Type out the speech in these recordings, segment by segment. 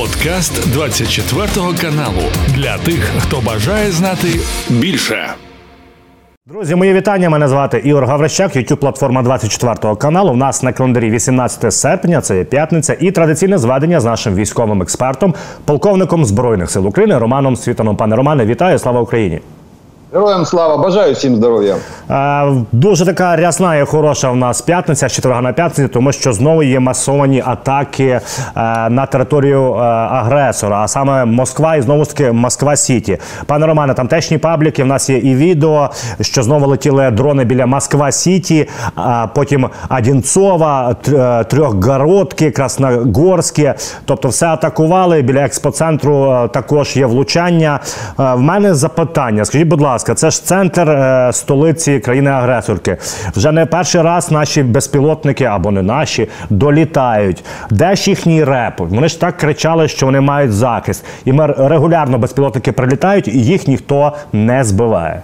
Подкаст 24 каналу для тих, хто бажає знати більше. Друзі, мої вітання. Мене звати Ігор Гаврищак, youtube платформа 24 каналу. У нас на календарі 18 серпня, це є п'ятниця, і традиційне зведення з нашим військовим експертом, полковником збройних сил України Романом Світаном. Пане Романе, вітаю! Слава Україні! Героям слава, бажаю всім здоров'я. Е, дуже така рясна і хороша в нас п'ятниця, четверга на п'ятницю, тому що знову є масовані атаки е, на територію е, агресора, а саме Москва і знову ж таки Москва Сіті. Пане Романе, там тешні пабліки. В нас є і відео, що знову летіли дрони біля Москва Сіті, а потім Одінцова, Трьохгородки, Красногорське. Тобто все атакували. Біля експоцентру е, також є влучання. Е, В мене запитання. Скажіть, будь ласка, це ж центр е, столиці країни-агресорки. Вже не перший раз наші безпілотники або не наші долітають. Де ж їхній реп? Вони ж так кричали, що вони мають захист. І ми регулярно безпілотники прилітають, і їх ніхто не збиває.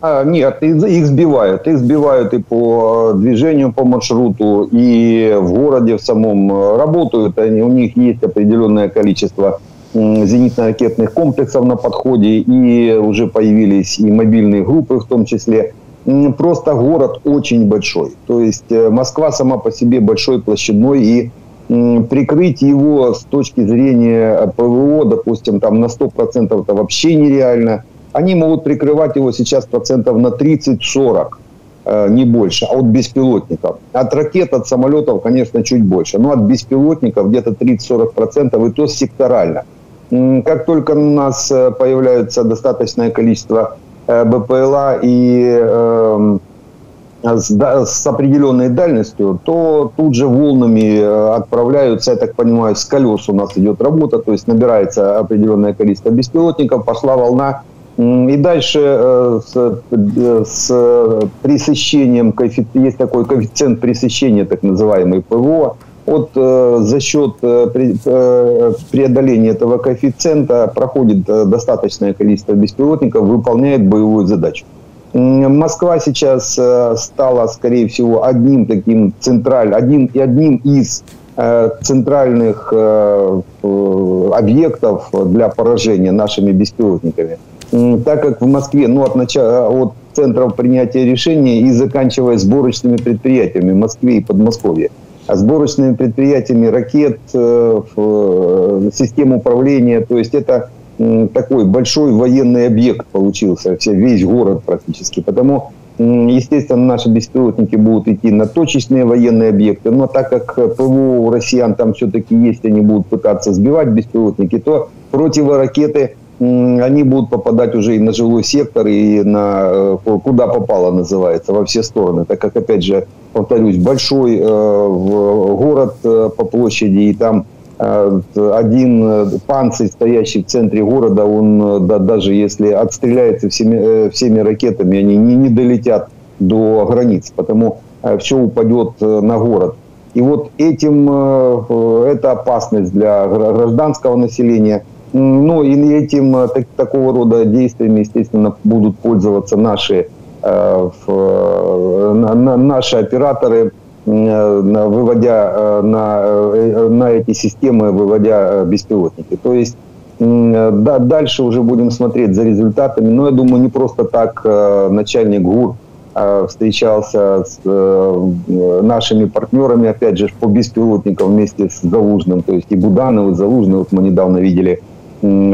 А, нет, их сбивают. Их сбивают и по движению по маршруту, и в городе в самом э, работают. Они, у них есть определенное количество зенитно-ракетных комплексов на подходе, и уже появились и мобильные группы в том числе. Просто город очень большой. То есть э, Москва сама по себе большой, площадной, и прикрыть его с точки зрения ПВО, допустим, там на 100% это вообще нереально. Они могут прикрывать его сейчас процентов на 30-40, э, не больше, а от беспилотников. От ракет, от самолетов, конечно, чуть больше. Но от беспилотников где-то 30-40%, и то секторально. Как только у нас э, появляется достаточное количество э, БПЛА и эм, с, определенной дальностью, то тут же волнами э, отправляются, я так понимаю, с колес у нас идет работа, то есть набирается определенное количество беспилотников, пошла волна, и дальше с, с пресыщением, есть такой коэффициент пресыщения, так называемый ПВО, вот э, за счет э, э, преодоления этого коэффициента проходит достаточное количество беспилотников, выполняет боевую задачу. Москва сейчас стала, скорее всего, одним таким централь, одним и одним из центральных объектов для поражения нашими беспилотниками. Так как в Москве, ну, от, начала, от центров принятия решений и заканчивая сборочными предприятиями в Москве и Подмосковье, сборочными предприятиями ракет, э, э, систем управления, то есть это такой большой военный объект получился, все, весь город практически. Потому, естественно, наши беспилотники будут идти на точечные военные объекты, но так как ПВО у россиян там все-таки есть, они будут пытаться сбивать беспилотники, то противоракеты они будут попадать уже и на жилой сектор, и на э, куда попало называется, во все стороны, так как, опять же, повторюсь, большой э, город э, по площади, и там один панцирь, стоящий в центре города, он да, даже если отстреляется всеми, всеми ракетами, они не, не долетят до границ, потому все упадет на город. И вот этим это опасность для гра- гражданского населения. Ну и этим э, так- такого рода действиями, естественно, будут пользоваться наши э, в, э, на- на- наши операторы, э, выводя э, на, э, на эти системы, выводя беспилотники. То есть да, дальше уже будем смотреть за результатами. Но я думаю, не просто так начальник ГУР встречался с нашими партнерами, опять же, по беспилотникам вместе с Залужным. То есть и Буданов, и Залужный, вот мы недавно видели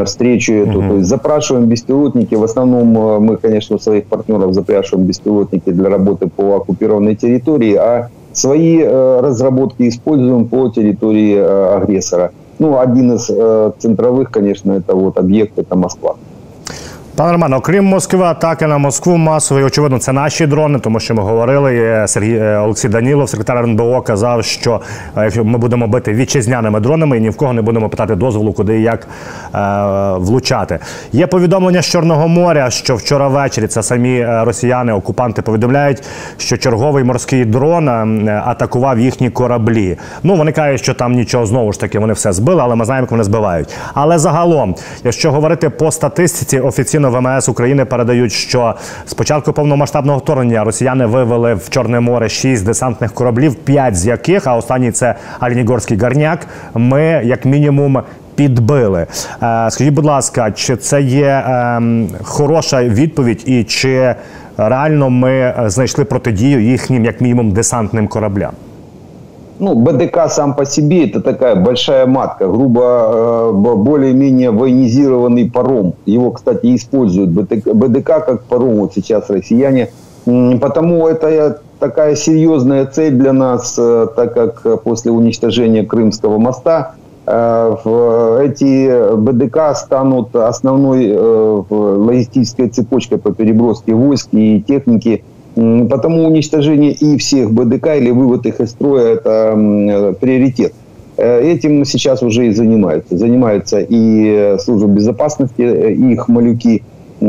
встречу эту. Мгм. То есть запрашиваем беспилотники. В основном э, мы, конечно, у своих партнеров запрашиваем беспилотники для работы по оккупированной территории, а свои э, разработки используем по территории э, агрессора. Ну, один из э, центровых, конечно, это вот объект, это Москва. Пане Романе, окрім Москви, атаки на Москву масові, очевидно, це наші дрони, тому що ми говорили. Сергій е, Олексій Данілов, секретар РНБО, казав, що е, ми будемо бити вітчизняними дронами і ні в кого не будемо питати дозволу, куди і як е, влучати. Є повідомлення з Чорного моря, що вчора ввечері це самі е, росіяни, окупанти повідомляють, що черговий морський дрон е, атакував їхні кораблі. Ну вони кажуть, що там нічого знову ж таки вони все збили, але ми знаємо, як вони збивають. Але загалом, якщо говорити по статистиці, офіційно офіційно ВМС України передають, що з початку повномасштабного вторгнення росіяни вивели в Чорне море шість десантних кораблів, п'ять з яких, а останній це Альнігорський гарняк. Ми як мінімум. Підбили. Е, скажіть, будь ласка, чи це є е, хороша відповідь, і чи реально ми знайшли протидію їхнім, як мінімум, десантним кораблям? Ну, БДК сам по себе это такая большая матка, грубо э, более-менее военизированный паром. Его, кстати, используют БДК, БДК как паром вот сейчас россияне. Потому это такая серьезная цель для нас, э, так как после уничтожения Крымского моста э, эти БДК станут основной логистической цепочкой по переброске войск и техники Потому уничтожение и всех БДК или вывод их из строя – это приоритет. Э, этим сейчас уже и занимаются. Занимаются и служба безопасности, э, их малюки по,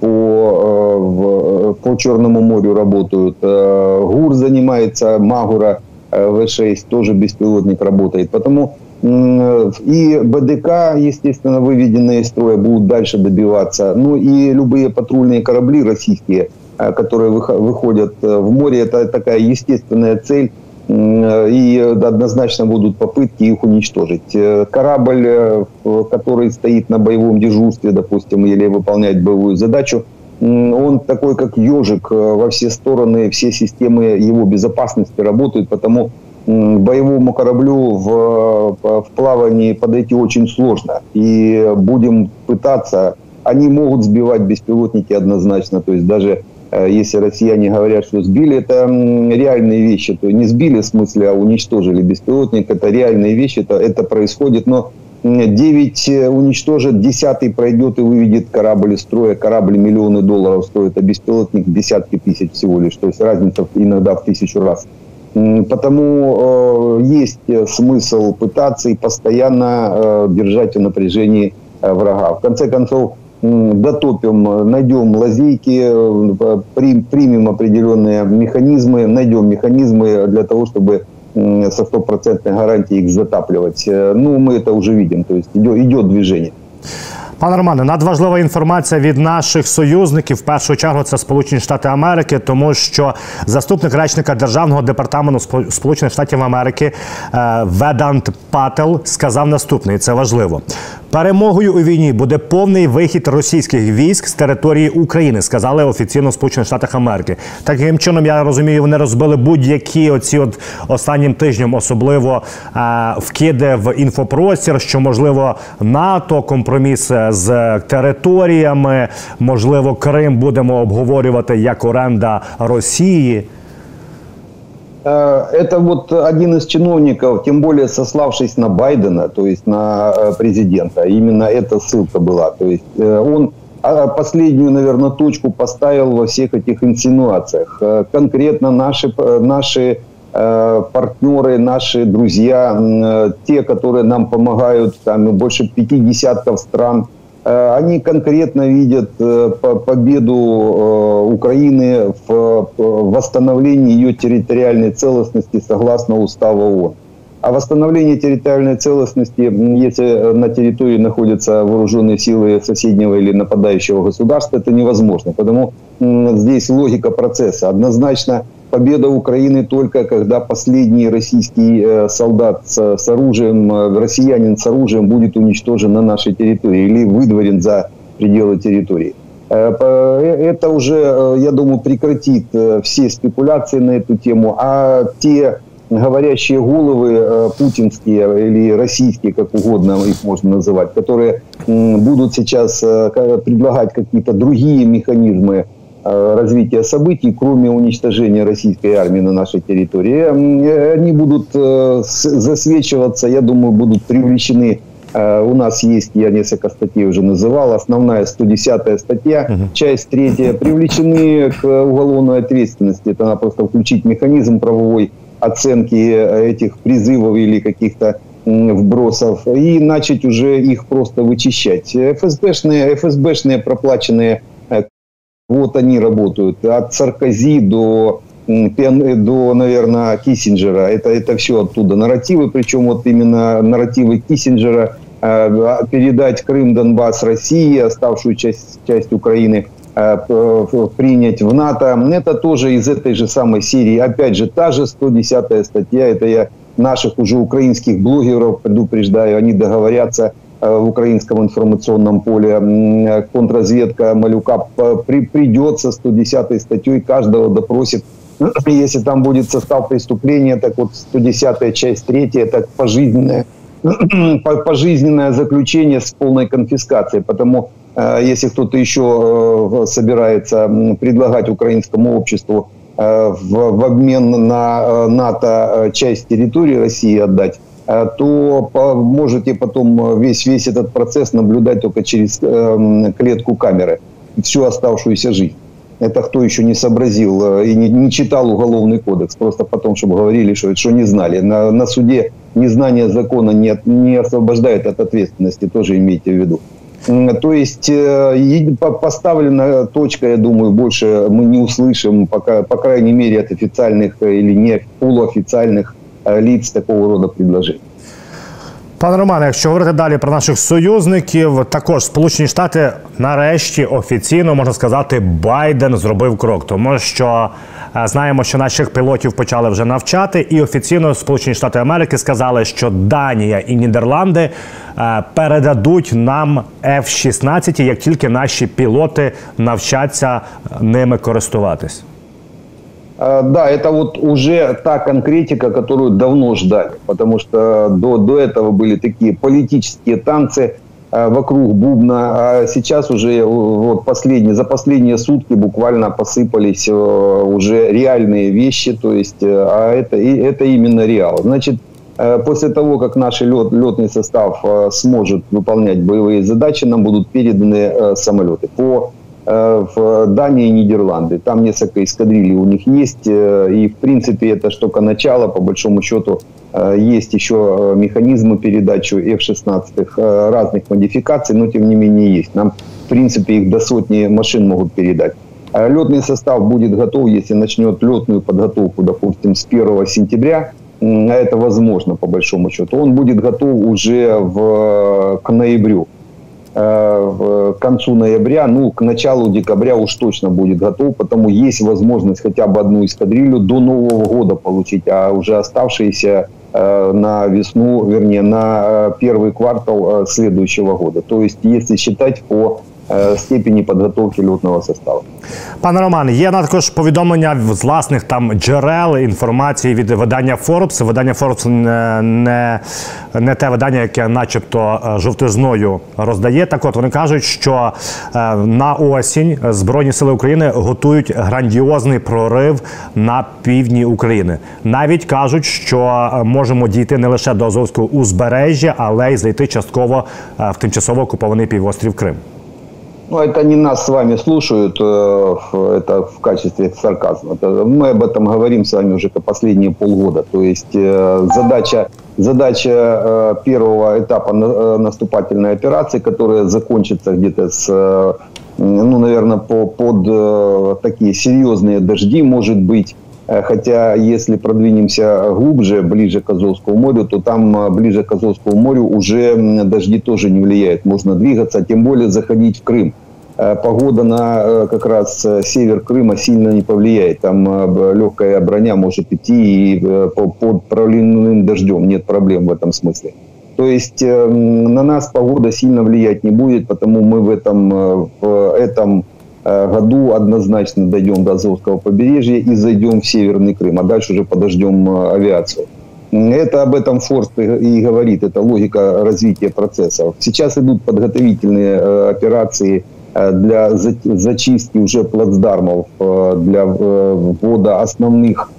э, по Черному морю работают. ГУР занимается, Магура В6 тоже беспилотник работает. Потому и БДК, естественно, выведенные из строя будут дальше добиваться. Ну и любые патрульные корабли российские – Э, которые выходят э, в море, это такая естественная цель, э, и однозначно будут попытки их уничтожить. Корабль, который стоит на боевом дежурстве, допустим, или выполняет боевую задачу, он такой, как ежик, во все стороны, все системы его безопасности работают, потому боевому кораблю в, в плавании подойти очень сложно. И будем пытаться, они могут сбивать беспилотники однозначно, то есть даже Э, если россияне говорят, что сбили, это реальные вещи. То не сбили в смысле, а уничтожили беспилотник. Это реальные вещи, это, это происходит. Но 9 э, уничтожит, 10 пройдет и выведет корабль из строя. Корабль миллионы долларов стоит, а беспилотник десятки тысяч всего лишь. То есть разница иногда в тысячу раз. Потому э, есть смысл пытаться и постоянно э, держать в напряжении э, врага. В конце концов, дотопим, найдем лазейки, э, примем определенные механизмы, найдем механизмы для того, чтобы со стопроцентной гарантией их затапливать. Э, ну, мы это уже видим, то есть идет, идет движение. Пане Романе, надважлива інформація від наших союзників. В першу чергу це Сполучені Штати Америки, тому що заступник речника державного департаменту Сполучених Штатів Америки е, Ведант Пател сказав наступне, і це важливо. Перемогою у війні буде повний вихід російських військ з території України, сказали офіційно Сполучених Штатах Америки. Таким чином, я розумію, вони розбили будь-які оці от останнім тижнем, особливо е, вкиди в інфопростір, що можливо НАТО компроміс з територіями. Можливо, Крим будемо обговорювати як оренда Росії. Э, это вот один из чиновников, тем более сославшись на Байдена, то есть на э, президента, именно эта ссылка была. То есть э, он а, последнюю, наверное, точку поставил во всех этих инсинуациях. Конкретно наши, наши партнеры, наши друзья, те, которые нам помогают, там больше пяти десятков стран, они конкретно видят победу Украины в восстановлении ее территориальной целостности согласно уставу ООН. А восстановление территориальной целостности, если на территории находятся вооруженные силы соседнего или нападающего государства, это невозможно. Потому здесь логика процесса. Однозначно победа Украины только когда последний российский э, солдат с, оружием, э, россиянин с оружием будет уничтожен на нашей территории или выдворен за пределы территории. Э, это уже, я думаю, прекратит все спекуляции на эту тему, а те говорящие головы путинские или российские, как угодно их можно называть, которые будут сейчас предлагать какие-то другие механизмы развития событий, кроме уничтожения российской армии на нашей территории. Э, они будут э, засвечиваться, я думаю, будут привлечены у нас есть, я несколько статей уже называл, основная 110 статья, угу. часть третья, привлечены к уголовной ответственности. Это надо просто включить механизм правовой оценки этих призывов или каких-то вбросов и начать уже их просто вычищать. ФСБшные, ФСБшные проплаченные вот они работают. От Саркози до до, наверное, Киссинджера. Это, это все оттуда нарративы, причем вот именно нарративы Киссинджера передать Крым, Донбасс России, оставшую часть, часть Украины принять в НАТО. Это тоже из этой же самой серии. Опять же, та же 110 статья. Это я наших уже украинских блогеров предупреждаю. Они договорятся в украинском информационном поле. Контрразведка Малюка при, придет со 110 статьей, каждого допросит если там будет состав преступления, так вот 110 часть 3, это пожизненное, пожизненное заключение с полной конфискацией. Потому э, если кто-то еще э, собирается предлагать украинскому обществу э, в, в обмен на НАТО часть территории России отдать, то можете потом весь, весь этот процесс наблюдать только через клетку камеры всю оставшуюся жизнь это кто еще не сообразил э, и не, не читал уголовный кодекс, просто потом, чтобы говорили, что, что не знали. На, на суде незнание закона не, не освобождает от ответственности, тоже имейте в виду. То есть э, поставлена точка, я думаю, больше мы не услышим, пока, по крайней мере, от официальных или не полуофициальных э, лиц такого рода предложений. Пане Романе, якщо говорити далі про наших союзників, також Сполучені Штати нарешті офіційно можна сказати, Байден зробив крок, тому що е, знаємо, що наших пілотів почали вже навчати, і офіційно Сполучені Штати Америки сказали, що Данія і Нідерланди е, передадуть нам F-16, як тільки наші пілоти навчаться ними користуватись. А, да, это вот уже та конкретика, которую давно ждали, потому что до, до этого были такие политические танцы а, вокруг бубна, а сейчас уже вот последние, за последние сутки буквально посыпались э, уже реальные вещи, то есть, э, а это, это именно реал. Значит, э, после того, как наш лет, летный состав сможет выполнять боевые задачи, нам будут переданы самолеты. По Э, в Дании и Нидерланды. Там несколько эскадрилей у них есть. Э, и, в принципе, это что только начало. По большому счету, э, есть еще механизмы передачи F-16 разных модификаций, но, тем не менее, есть. Нам, в принципе, их до сотни машин могут передать. Летный состав будет готов, если начнет летную подготовку, допустим, с 1 сентября, а это возможно, по большому счету, он будет готов уже в, к ноябрю. Э, к концу ноября, ну, к началу декабря уж точно будет готов, потому есть возможность хотя бы одну эскадрилью до Нового года получить, а уже оставшиеся э, на весну, вернее, на э, первый квартал следующего года. То есть, если считать по степені підготовки льотного составу. Пане Роман, є також повідомлення з власних там джерел інформації від видання Forbes. Видання Forbes не, не, не те видання, яке, начебто, е, жовтизною роздає. Так, от вони кажуть, що е, на осінь Збройні сили України готують грандіозний прорив на півдні України. Навіть кажуть, що можемо дійти не лише до Азовського узбережжя, але й зайти частково в тимчасово окупований півострів Крим. Ну, это не нас с вами слушают, э, это в качестве сарказма. Мы об этом говорим с вами уже последние полгода. То есть э, задача, задача э, первого этапа наступательной операции, которая закончится где-то с, ну, наверное, по, под такие серьезные дожди, может быть, Хотя, если продвинемся глубже, ближе к Азовскому морю, то там ближе к Азовскому морю уже дожди тоже не влияют. Можно двигаться, тем более заходить в Крым. Погода на как раз север Крыма сильно не повлияет. Там легкая броня может идти и под проливным дождем. Нет проблем в этом смысле. То есть на нас погода сильно влиять не будет, потому мы в этом, в этом Э, году однозначно дойдем до Азовского побережья и зайдем в Северный Крым, а дальше уже подождем э, авиацию. Это об этом Форст и говорит, это логика развития процессов. Сейчас идут подготовительные э, операции для зачистки уже плацдармов, для ввода основных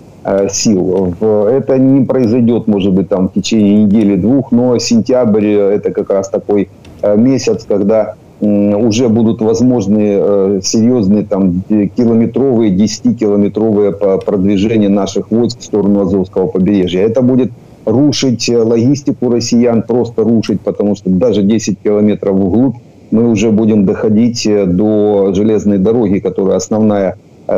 сил. Это не произойдет, может быть, там в течение недели-двух, но сентябрь это как раз такой месяц, когда уже будут возможны э, серьезные там километровые, 10-километровые продвижения наших войск в сторону Азовского побережья. Это будет рушить э, логистику россиян, просто рушить, потому что даже 10 километров вглубь мы уже будем доходить э, до железной дороги, которая основная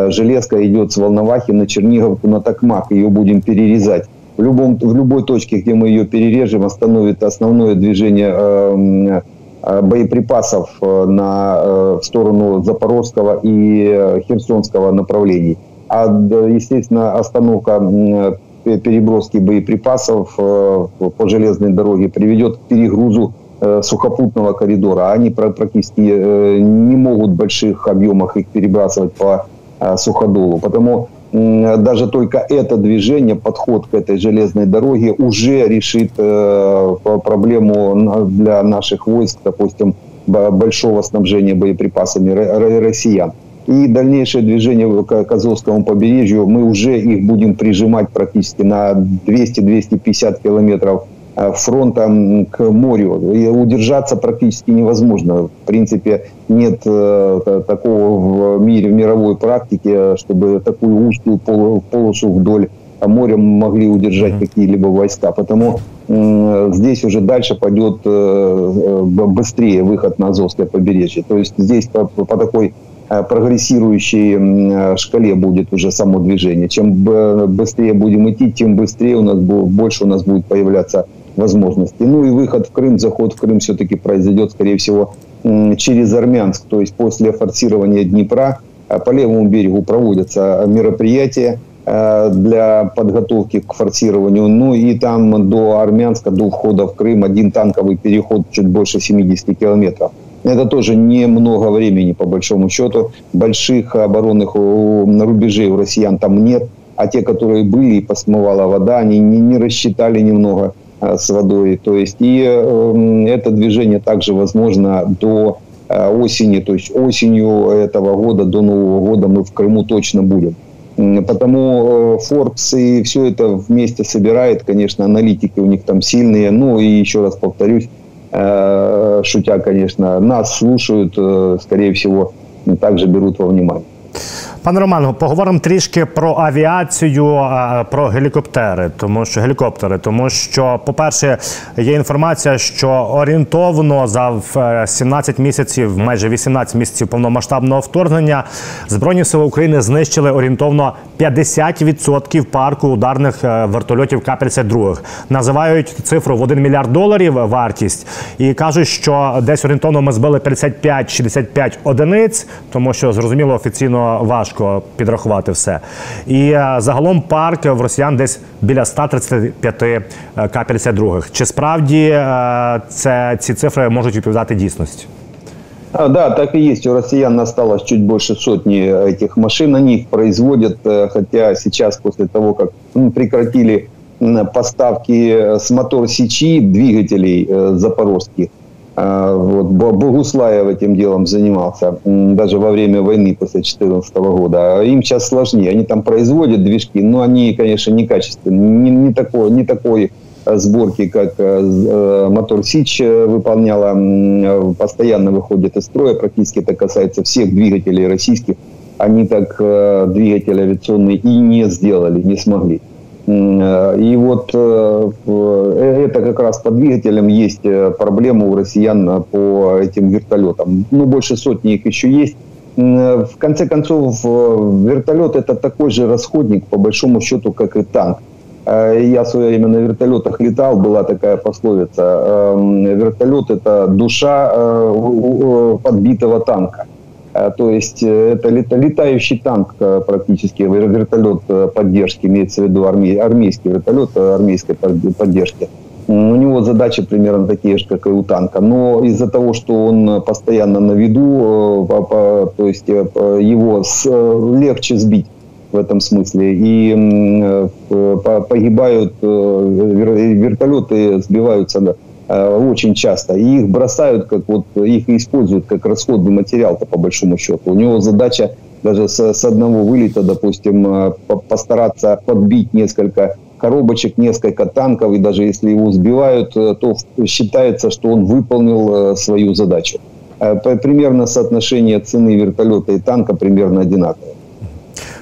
железка идет с Волновахи на Черниговку, на Токмак. Ее будем перерезать в, любом, в любой точке, где мы ее перережем, остановит основное движение боеприпасов э, на, э, в сторону Запорожского и Херсонского направлений. А, естественно, остановка переброски боеприпасов по железной дороге приведет к перегрузу сухопутного коридора. Они практически не могут в больших объемах их перебрасывать по суходолу. Потому даже только это движение, подход к этой железной дороге уже решит э, проблему для наших войск, допустим, большого снабжения боеприпасами россиян. И дальнейшее движение к Азовскому побережью, мы уже их будем прижимать практически на 200-250 километров Э, фронта к морю. И удержаться практически невозможно. В принципе, нет э, такого в мире, в мировой практике, чтобы такую узкую полосу вдоль моря могли удержать mm-hmm. какие-либо войска. Потому здесь уже дальше пойдет э, быстрее выход на Азовское побережье. То есть здесь по, по такой прогрессирующей шкале будет уже само движение. Чем быстрее будем идти, тем быстрее у нас больше у нас будет появляться возможности. Ну и выход в Крым, заход в Крым все-таки произойдет, скорее всего, через Армянск. То есть после форсирования Днепра а, по левому берегу проводятся мероприятия а, для подготовки к форсированию. Ну и там до Армянска, до входа в Крым один танковый переход чуть больше 70 километров. Это тоже немного времени, по большому счету. Больших оборонных рубежей у россиян там нет. А те, которые были, и посмывала вода, они не, не рассчитали немного с водой. То есть и эм, это движение также возможно до э, осени, то есть осенью этого года, до Нового года мы в Крыму точно будем. Потому э, Forbes и все это вместе собирает, конечно, аналитики у них там сильные. Ну и еще раз повторюсь, шутя, конечно, нас слушают, скорее всего, также берут во внимание. Пане Роман, поговоримо трішки про авіацію, про гелікоптери, тому що гелікоптери, тому що, по-перше, є інформація, що орієнтовно за 17 місяців, майже 18 місяців повномасштабного вторгнення, збройні сили України знищили орієнтовно 50% парку ударних е, вертольотів К-52. Називають цифру в 1 мільярд доларів вартість і кажуть, що десь орієнтовно ми збили 55-65 одиниць, тому що зрозуміло офіційно важко підрахувати все. І е, загалом парк в росіян десь біля 135 е, К-52. Чи справді це ці цифри можуть відповідати дійсності? А, да, так и есть. У россиян осталось чуть больше сотни этих машин. Они их производят, хотя сейчас, после того, как прекратили поставки с мотор Сичи двигателей запорожских, а, вот, Богуслаев этим делом занимался даже во время войны после 2014 года. А им сейчас сложнее. Они там производят движки, но они, конечно, некачественные. Не, не, такой, не такой сборки, как э, мотор Сич выполняла, постоянно выходит из строя. Практически это касается всех двигателей российских. Они так э, двигатели авиационные и не сделали, не смогли. Э, и вот э, э, это как раз по двигателям есть проблема у россиян по этим вертолетам. Ну, больше сотни их еще есть. В конце концов, вертолет это такой же расходник, по большому счету, как и танк. Я в свое время на вертолетах летал, была такая пословица. Вертолет – это душа подбитого танка. Э, то есть э, это летающий танк э, практически, вертолет поддержки, имеется в виду армейский вертолет армейской поддержки. У него задачи примерно такие же, как и у танка. Но из-за того, что он постоянно на виду, то есть его легче сбить в этом смысле. И погибают вертолеты, сбиваются Э, очень часто. И их бросают, как вот их используют как расходный материал-то по большому счету. У него задача даже с, с одного вылета, допустим, э, постараться подбить несколько коробочек, несколько танков, и даже если его сбивают, э, то считается, что он выполнил свою задачу. Примерно соотношение цены вертолета и танка примерно одинаковое.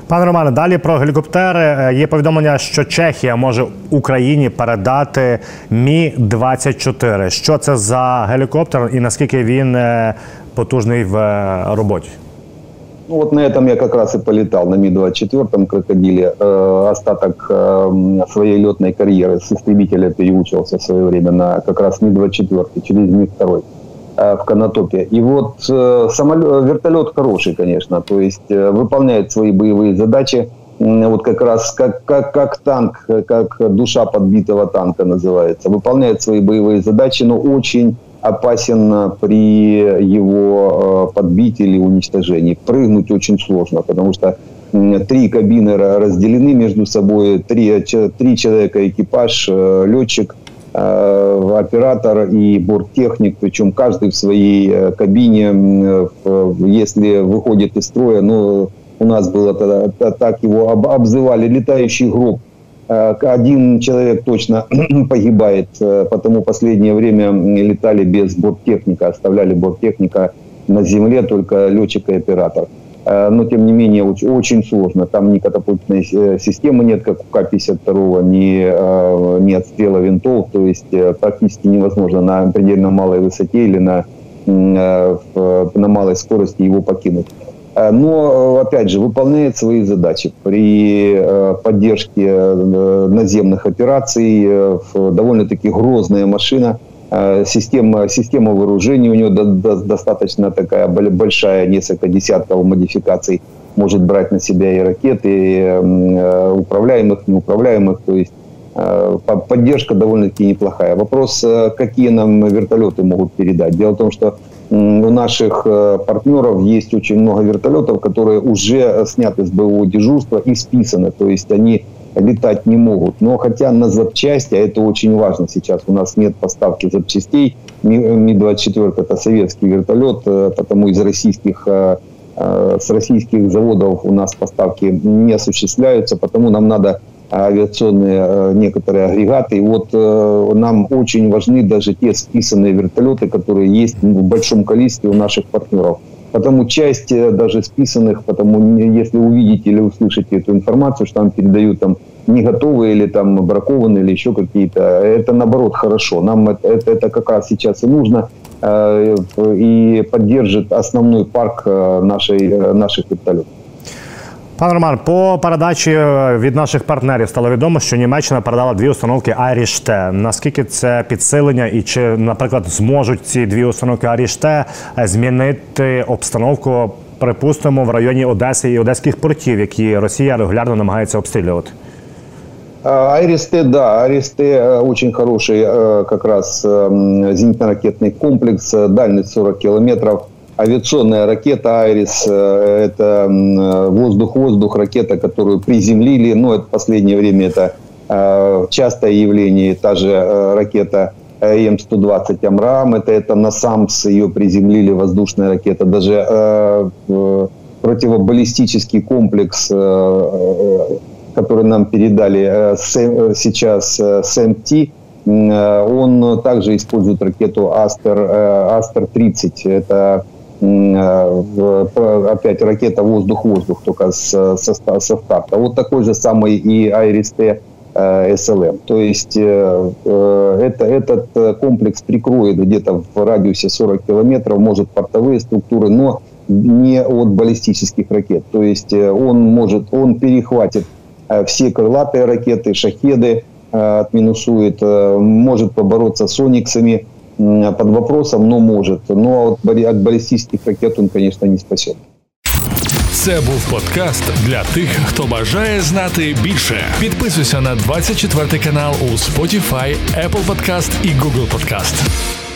Пане Романе, далі про гелікоптери е, є повідомлення, що Чехія може Україні передати Мі 24 Що це за гелікоптер і наскільки він е, потужний в е, роботі? Ну, вот на этом я как раз и полетал, на Ми-24 крокодиле. Э, остаток э, своей летной карьеры с истребителя переучился в свое время на как раз Ми-24, через Ми-2 э, В Конотопе. И вот э, самолет, вертолет хороший, конечно, то есть э, выполняет свои боевые задачи, вот как раз как, как, как танк, как душа подбитого танка называется, выполняет свои боевые задачи, но очень опасен при его э, подбитии или уничтожении. Прыгнуть очень сложно, потому что три кабины разделены между собой, три, три человека экипаж, э, летчик, э, оператор и борттехник, причем каждый в своей кабине, если выходит из строя, ну, у нас было тогда, так его обзывали, летающий гроб, Э, один человек точно погибает, э, потому последнее время летали без борттехника, оставляли борттехника на земле, только летчик и оператор. Э, но, тем не менее, очень, очень сложно. Там ни катапультной системы нет, как у К-52, ни, ни отстрела винтов. То есть практически невозможно на предельно малой высоте или на, на малой скорости его покинуть. Э, но, опять же, выполняет свои задачи при э, поддержке э, наземных операций. Довольно-таки грозная машина. Система, система вооружения у нее достаточно такая большая, несколько десятков модификаций. Может брать на себя и ракеты, и управляемых, неуправляемых. То есть поддержка довольно-таки неплохая. Вопрос, какие нам вертолеты могут передать. Дело в том, что у наших э, партнеров есть очень много вертолетов, которые уже сняты с боевого дежурства и списаны. То есть они летать не могут. Но хотя на запчасти, а это очень важно сейчас, у нас нет поставки запчастей. Ми-24 это советский вертолет, э, потому из российских э, с российских заводов у нас поставки не осуществляются, потому нам надо авиационные э, некоторые агрегаты. И вот э, нам очень важны даже те списанные вертолеты, которые есть в большом количестве у наших партнеров. Потому часть э, даже списанных, потому если увидите или услышите эту информацию, что нам передают там не готовые или там бракованные или еще какие-то, это наоборот хорошо. Нам это, это, это как раз сейчас и нужно э, и поддержит основной парк нашей, наших вертолетов. Пане Роман, по передачі від наших партнерів стало відомо, що Німеччина передала дві установки Аріште. Наскільки це підсилення, і чи, наприклад, зможуть ці дві установки Аріште змінити обстановку, припустимо, в районі Одеси і Одеських портів, які Росія регулярно намагається обстрілювати? Айрис-Т, да, Айрис-Т очень хороший как раз зенитно-ракетный комплекс, дальность 40 километров – авиационная ракета «Айрис». Э, это воздух-воздух ракета, которую приземлили. Но это в последнее время это э, частое явление. Та же э, ракета М-120 «Амрам». Это, это на САМС ее приземлили, воздушная ракета. Даже противобаллистический комплекс, который нам передали сейчас с он также использует ракету Астер, Астер-30. Это Э, опять ракета воздух-воздух, только с, со, со старта. Вот такой же самый и Айрис-Т СЛМ. То есть э, э, это, этот комплекс прикроет где-то в радиусе 40 километров, может портовые структуры, но не от баллистических ракет. То есть он может, он перехватит все крылатые ракеты, шахеды, отминусует, может побороться с ониксами, под вопросом, но может. Но от балістичних ракет он, конечно, не спасет. Це був подкаст для тих, хто бажає знати більше. Підписуйся на 24 канал у Spotify, Apple Podcast і Google Podcast.